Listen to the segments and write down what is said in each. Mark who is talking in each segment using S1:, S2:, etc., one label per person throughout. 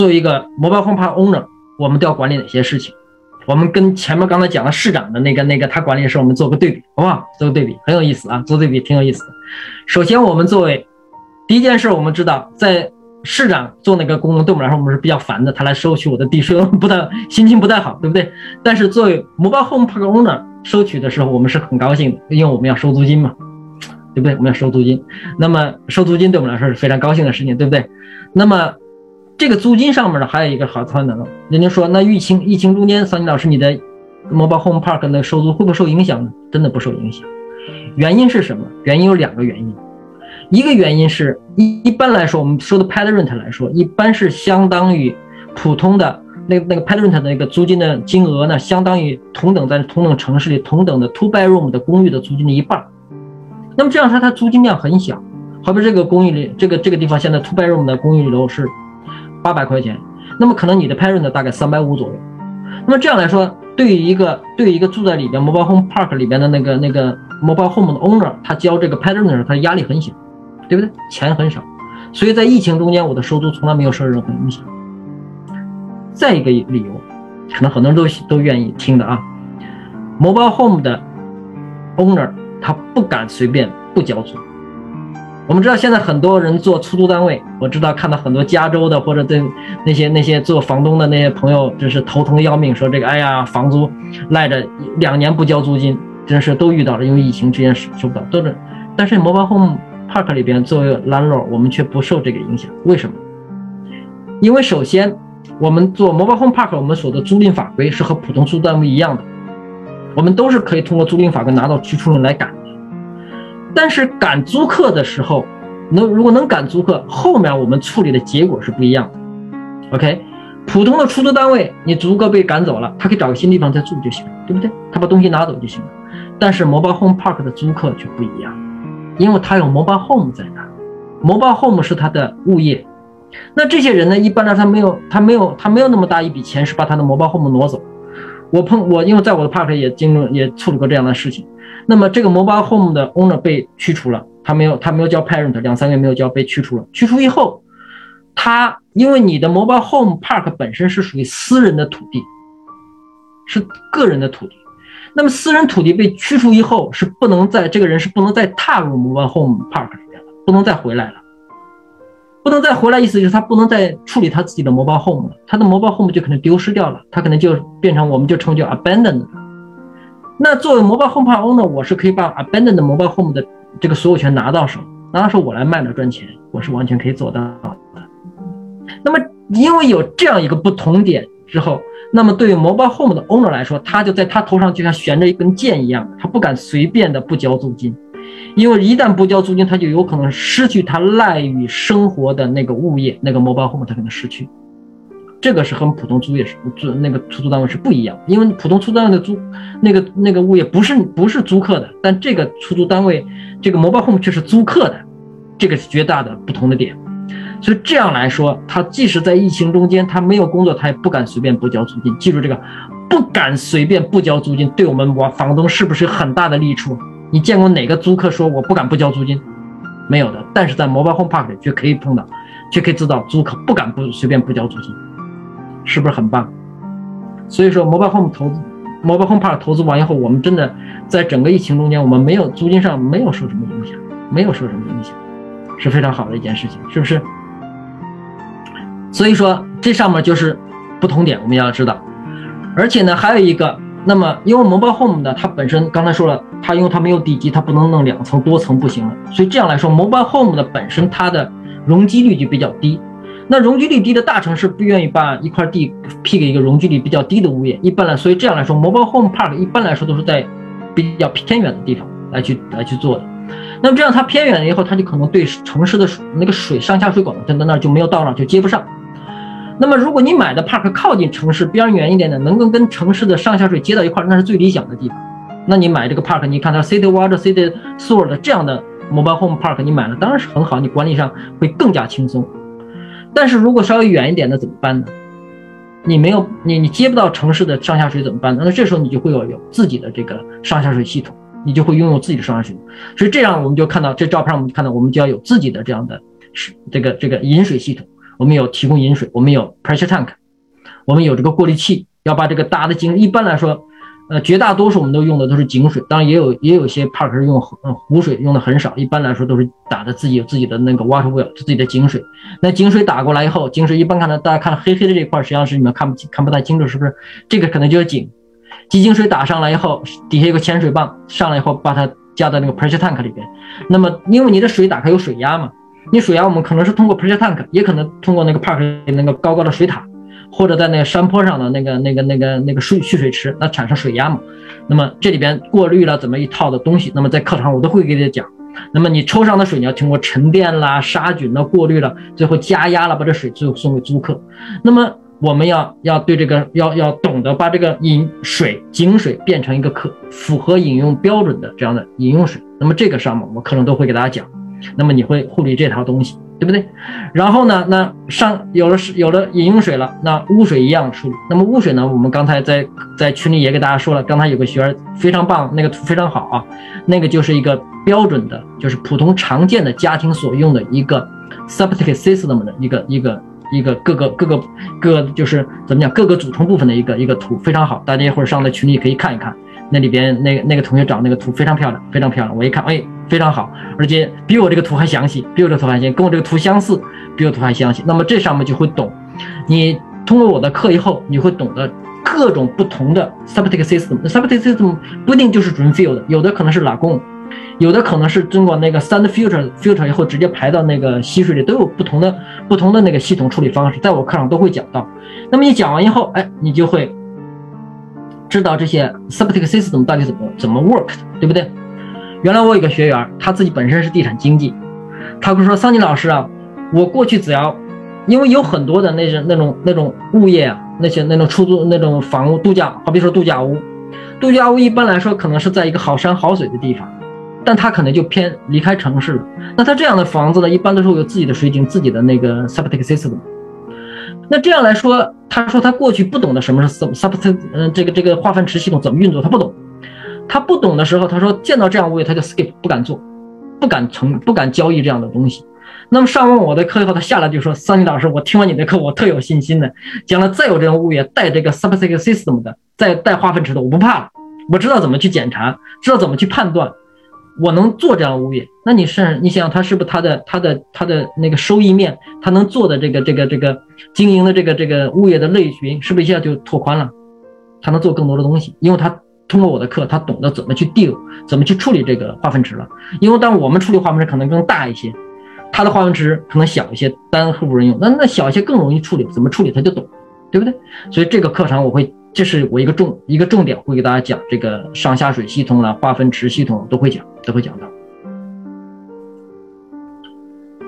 S1: 作为一个 mobile home park owner，我们都要管理哪些事情？我们跟前面刚才讲的市长的那个那个他管理的事，我们做个对比，好不好？做个对比很有意思啊，做对比挺有意思的。首先，我们作为第一件事，我们知道在市长做那个功能，对我们来说我们是比较烦的，他来收取我的地税，不太心情不太好，对不对？但是作为 mobile home park owner 收取的时候，我们是很高兴的，因为我们要收租金嘛，对不对？我们要收租金，那么收租金对我们来说是非常高兴的事情，对不对？那么。这个租金上面呢，还有一个好操能。人家说，那疫情疫情中间，桑尼老师，你的 mobile home park 那收租会不会受影响呢？真的不受影响。原因是什么？原因有两个原因。一个原因是一一般来说，我们说的 pad rent 来说，一般是相当于普通的那那个 pad rent 的那个租金的金额呢，相当于同等在同等城市里同等的 two bedroom 的公寓的租金的一半。那么这样说，它租金量很小。好比这个公寓里，这个这个地方现在 two bedroom 的公寓楼是。八百块钱，那么可能你的 parent 大概三百五左右。那么这样来说，对于一个对于一个住在里边 mobile home park 里边的那个那个 mobile home 的 owner，他交这个 parent 的时候，他压力很小，对不对？钱很少，所以在疫情中间，我的收租从来没有受任何影响。再一个理由，可能很多人都都愿意听的啊，mobile home 的 owner 他不敢随便不交租。我们知道现在很多人做出租单位，我知道看到很多加州的或者对那些那些做房东的那些朋友，真是头疼要命，说这个哎呀房租赖着两年不交租金，真是都遇到了，因为疫情之间收不到，都是。但是 mobile home park 里边作为 landlord，我们却不受这个影响，为什么？因为首先我们做 mobile home park，我们所的租赁法规是和普通租单位一样的，我们都是可以通过租赁法规拿到驱逐令来赶。但是赶租客的时候，能如果能赶租客，后面我们处理的结果是不一样的。OK，普通的出租单位，你租客被赶走了，他可以找个新地方再住就行，对不对？他把东西拿走就行了。但是 mobile home park 的租客就不一样，因为他有 mobile home 在那，mobile home 是他的物业。那这些人呢，一般来说他没有，他没有，他没有那么大一笔钱是把他的 mobile home 挪走。我碰我，因为在我的 park 也经历也处理过这样的事情。那么这个 mobile home 的 owner 被驱除了，他没有他没有交 parent，两三个月没有交被驱除了。驱除以后，他因为你的 mobile home park 本身是属于私人的土地，是个人的土地。那么私人土地被驱除以后，是不能在这个人是不能再踏入 mobile home park 里面了，不能再回来了，不能再回来，意思就是他不能再处理他自己的 mobile home 了，他的 mobile home 就可能丢失掉了，他可能就变成我们就称叫 abandoned。那作为 mobile home 的 owner，我是可以把 abandoned mobile home 的这个所有权拿到手，拿到手我来卖了赚钱，我是完全可以做到的。那么因为有这样一个不同点之后，那么对于 mobile home 的 owner 来说，他就在他头上就像悬着一根剑一样，他不敢随便的不交租金，因为一旦不交租金，他就有可能失去他赖以生活的那个物业，那个 mobile home 他可能失去。这个是和普通租业是租那个出租单位是不一样，因为普通出租单位的租那个那个物业不是不是租客的，但这个出租单位这个 mobile home 却是租客的，这个是绝大的不同的点。所以这样来说，他即使在疫情中间他没有工作，他也不敢随便不交租金。记住这个，不敢随便不交租金，对我们房房东是不是很大的利处？你见过哪个租客说我不敢不交租金？没有的。但是在 mobile home park 里却可以碰到，却可以知道租客不敢不随便不交租金。是不是很棒？所以说，mobile home 投资，mobile home park 投资完以后，我们真的在整个疫情中间，我们没有租金上没有受什么影响，没有受什么影响，是非常好的一件事情，是不是？所以说，这上面就是不同点，我们要知道。而且呢，还有一个，那么因为 mobile home 的它本身刚才说了，它因为它没有地基，它不能弄两层多层不行了，所以这样来说，mobile home 的本身它的容积率就比较低。那容积率低的大城市不愿意把一块地批给一个容积率比较低的物业，一般来，所以这样来说，mobile home park 一般来说都是在比较偏远的地方来去来去做的。那么这样它偏远了以后，它就可能对城市的那个水上下水管在那儿就没有到那就接不上。那么如果你买的 park 靠近城市，边远一点的，能够跟城市的上下水接到一块，那是最理想的地方。那你买这个 park，你看它 city water、city sewer 的这样的 mobile home park，你买了当然是很好，你管理上会更加轻松。但是如果稍微远一点的怎么办呢？你没有你你接不到城市的上下水怎么办呢？那这时候你就会有有自己的这个上下水系统，你就会拥有自己的上下水。所以这样我们就看到这照片，我们就看到我们就要有自己的这样的是这个这个饮水系统。我们有提供饮水，我们有 pressure tank，我们有这个过滤器，要把这个大的井，一般来说。呃，绝大多数我们都用的都是井水，当然也有也有些 park 是用湖水，用的很少。一般来说都是打的自己有自己的那个 water well，自己的井水。那井水打过来以后，井水一般看到大家看到黑黑的这块，实际上是你们看不清看不太清楚，是不是？这个可能就是井。集井水打上来以后，底下有个潜水泵，上来以后把它加到那个 pressure tank 里边。那么因为你的水打开有水压嘛，你水压我们可能是通过 pressure tank，也可能通过那个 park 那个高高的水塔。或者在那个山坡上的那个、那个、那个、那个蓄蓄水池，那产生水压嘛？那么这里边过滤了怎么一套的东西？那么在课堂我都会给大家讲。那么你抽上的水，你要经过沉淀啦、杀菌了、过滤了，最后加压了，把这水最后送给租客。那么我们要要对这个要要懂得把这个饮水井水变成一个可符合饮用标准的这样的饮用水。那么这个上面我课程都会给大家讲。那么你会护理这套东西。对不对？然后呢？那上有了是有了饮用水了，那污水一样处理。那么污水呢？我们刚才在在群里也给大家说了，刚才有个学员非常棒，那个图非常好啊，那个就是一个标准的，就是普通常见的家庭所用的一个 septic system 的一个一个一个各个各个各就是怎么讲各个组成部分的一个一个图，非常好，大家一会儿上在群里可以看一看。那里边那个那个同学找那个图非常漂亮，非常漂亮。我一看，哎，非常好，而且比我这个图还详细，比我这个图还详细，跟我这个图相似，比我图还详细。那么这上面就会懂，你通过我的课以后，你会懂得各种不同的 septic system。septic system 不一定就是纯 fill 的，有的可能是拉贡，有的可能是经过那个 sand filter filter 以后直接排到那个溪水里，都有不同的不同的那个系统处理方式，在我课上都会讲到。那么你讲完以后，哎，你就会。知道这些 septic system 到底怎么怎么 work 的，对不对？原来我有个学员，他自己本身是地产经纪，他不是说：“桑尼老师啊，我过去只要，因为有很多的那种那种那种物业啊，那些那种出租那种房屋度假，好比说度假屋，度假屋一般来说可能是在一个好山好水的地方，但他可能就偏离开城市了。那他这样的房子呢，一般都是有自己的水井、自己的那个 septic system。那这样来说。”他说他过去不懂得什么是 sub，嗯，这个这个化粪池系统怎么运作，他不懂。他不懂的时候，他说见到这样物业他就 skip，不敢做，不敢成，不敢交易这样的东西。那么上完我的课以后，他下来就说：“桑尼老师，我听完你的课，我特有信心的。将来再有这种物业带这个 subsystem system 的，再带化粪池的，我不怕了。我知道怎么去检查，知道怎么去判断。”我能做这样物业，那你是你想，他是不是他的他的他的那个收益面，他能做的这个这个这个经营的这个这个物业的类群，是不是一下就拓宽了？他能做更多的东西，因为他通过我的课，他懂得怎么去 deal，怎么去处理这个化粪池了。因为当我们处理化粪池可能更大一些，他的化粪池可能小一些，单户人用，那那小一些更容易处理，怎么处理他就懂，对不对？所以这个课程我会。这是我一个重一个重点，会给大家讲这个上下水系统了、化粪池系统都会讲，都会讲到。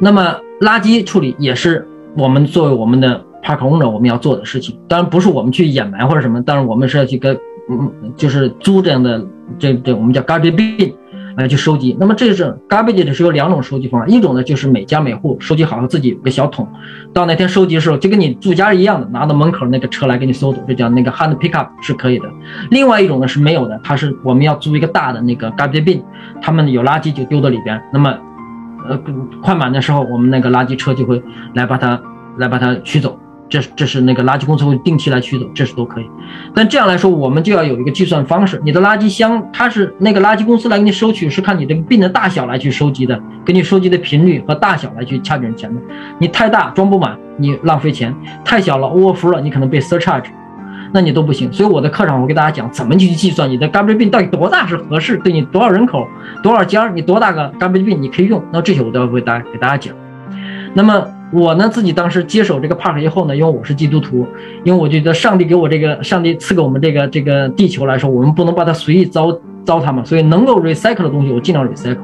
S1: 那么垃圾处理也是我们作为我们的 park owner 我们要做的事情，当然不是我们去掩埋或者什么，但是我们是要去跟嗯，就是租这样的这这我们叫 garbage bin。来去收集，那么这是 garbage 的是有两种收集方法，一种呢就是每家每户收集好了自己有个小桶，到那天收集的时候就跟你住家一样的，拿到门口那个车来给你收走，这叫那个 hand pick up 是可以的。另外一种呢是没有的，它是我们要租一个大的那个 garbage bin，他们有垃圾就丢到里边，那么呃快满的时候，我们那个垃圾车就会来把它来把它取走。这这是那个垃圾公司会定期来取走，这是都可以。但这样来说，我们就要有一个计算方式。你的垃圾箱，它是那个垃圾公司来给你收取，是看你这个病的大小来去收集的，根据收集的频率和大小来去掐准钱的。你太大装不满，你浪费钱；太小了 overflow 了，你可能被 surcharge，那你都不行。所以我的课上我给大家讲怎么去计算你的 garbage bin 到底多大是合适，对你多少人口、多少家，你多大个 garbage bin 你可以用。那这些我都要为大家给大家讲。那么。我呢，自己当时接手这个 park 以后呢，因为我是基督徒，因为我觉得上帝给我这个，上帝赐给我们这个这个地球来说，我们不能把它随意糟糟蹋嘛，所以能够 recycle 的东西，我尽量 recycle。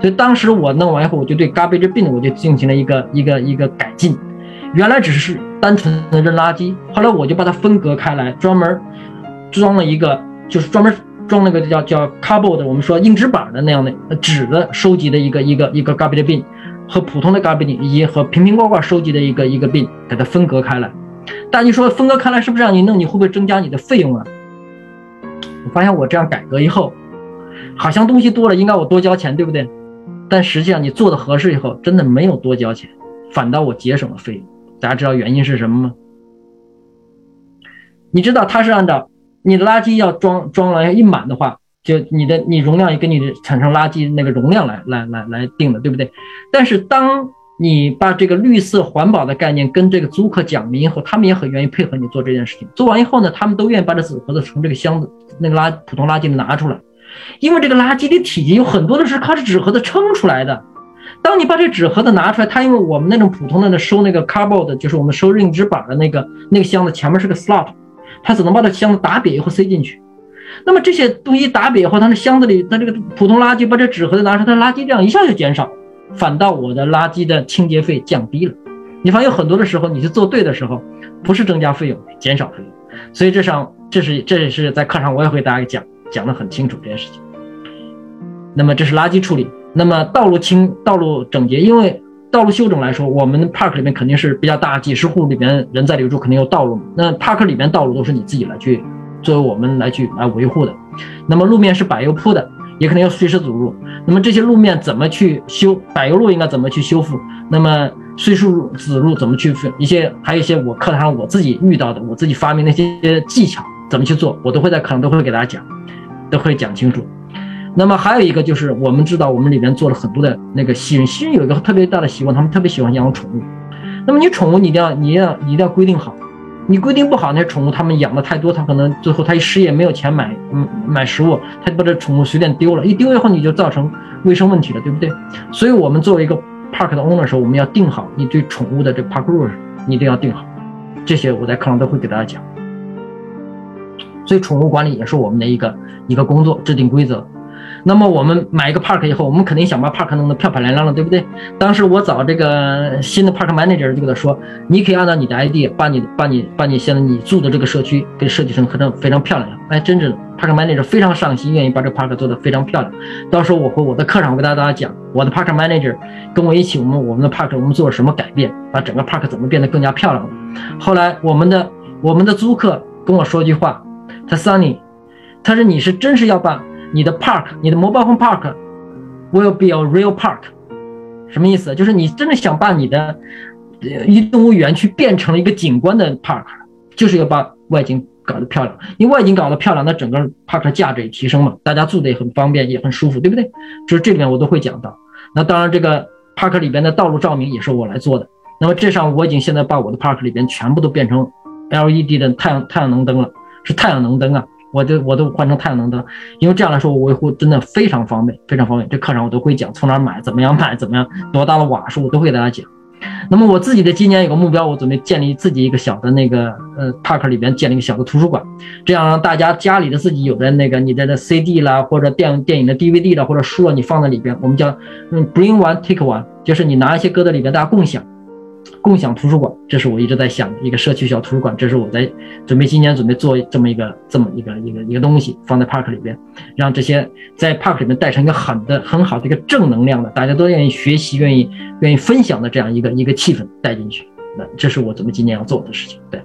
S1: 所以当时我弄完以后，我就对 garbage bin 我就进行了一个一个一个改进，原来只是单纯的扔垃圾，后来我就把它分隔开来，专门装了一个，就是专门装那个叫叫 cardboard，我们说硬纸板的那样的纸的收集的一个一个一个 garbage bin。和普通的 garbage 以及和瓶瓶罐罐收集的一个一个病给它分隔开来。但你说分割开来是不是让你弄？你会不会增加你的费用啊？我发现我这样改革以后，好像东西多了，应该我多交钱，对不对？但实际上你做的合适以后，真的没有多交钱，反倒我节省了费用，大家知道原因是什么吗？你知道它是按照你垃圾要装装了一满的话，就你的你容量也跟你的产生垃圾那个容量来来来来定的，对不对？但是当你把这个绿色环保的概念跟这个租客讲明以后，他们也很愿意配合你做这件事情。做完以后呢，他们都愿意把这纸盒子从这个箱子那个垃普通垃圾里拿出来，因为这个垃圾的体积有很多的是靠这纸盒子撑出来的。当你把这纸盒子拿出来，它因为我们那种普通的那收那个 cardboard，就是我们收硬纸板的那个那个箱子前面是个 slot，它只能把这箱子打瘪以后塞进去。那么这些东西打比以后，它那箱子里，它这个普通垃圾把这纸盒子拿出来，它垃圾量一下就减少，反倒我的垃圾的清洁费降低了。你发现有很多的时候，你去做对的时候，不是增加费用，减少费用。所以这上这是这也是在课上我也会大家讲讲的很清楚这件事情。那么这是垃圾处理。那么道路清、道路整洁，因为道路修整来说，我们 park 里面肯定是比较大，几十户里面人在留住，肯定有道路嘛。那 park 里面道路都是你自己来去，作为我们来去来维护的。那么路面是柏油铺的，也可能要随时阻路。那么这些路面怎么去修？柏油路应该怎么去修复？那么碎树子路怎么去分？一些还有一些我课堂上我自己遇到的，我自己发明的一些技巧怎么去做，我都会在课上都会给大家讲，都会讲清楚。那么还有一个就是，我们知道我们里面做了很多的那个新人，新人有一个特别大的习惯，他们特别喜欢养宠物。那么你宠物你一定要你要你一定要规定好，你规定不好，那宠物他们养的太多，他可能最后他一失业没有钱买嗯买食物，他就把这宠物随便丢了，一丢以后你就造成卫生问题了，对不对？所以我们作为一个 park 的 owner 时候，我们要定好你对宠物的这 park rules，你一定要定好，这些我在课上都会给大家讲。所以宠物管理也是我们的一个一个工作，制定规则。那么我们买一个 park 以后，我们肯定想把 park 弄得漂漂亮亮的，对不对？当时我找这个新的 park manager 就跟他说，你可以按照你的 ID 把你把你把你现在你住的这个社区给设计成非常非常漂亮。哎，真是的 park manager 非常上心，愿意把这个 park 做得非常漂亮。到时候我会我的课上我给大家讲，我的 park manager 跟我一起，我们我们的 park 我们做了什么改变，把整个 park 怎么变得更加漂亮了。后来我们的我们的租客跟我说一句话，他 Sunny，他说你是真是要把。你的 park，你的 mobile home park will be a real park，什么意思？就是你真的想把你的移动物园区变成了一个景观的 park，就是要把外景搞得漂亮。因为外景搞得漂亮，那整个 park 价值也提升嘛，大家住的也很方便，也很舒服，对不对？就是这里面我都会讲到。那当然，这个 park 里边的道路照明也是我来做的。那么这上我已经现在把我的 park 里边全部都变成 LED 的太阳太阳能灯了，是太阳能灯啊。我都我都换成太阳能灯，因为这样来说，我维护真的非常方便，非常方便。这课上我都会讲，从哪买，怎么样买，怎么样，多大的瓦数，我都会给大家讲。那么我自己的今年有个目标，我准备建立自己一个小的那个呃 park 里边建立一个小的图书馆，这样让大家家里的自己有的那个你的的 CD 啦，或者电电影的 DVD 啦，或者书啊，你放在里边，我们叫嗯 bring one take one，就是你拿一些搁在里边，大家共享。共享图书馆，这是我一直在想的一个社区小图书馆。这是我在准备今年准备做这么一个这么一个一个一个东西，放在 park 里边，让这些在 park 里面带成一个很的很好的一个正能量的，大家都愿意学习、愿意愿意分享的这样一个一个气氛带进去。那这是我准备今年要做的事情。对。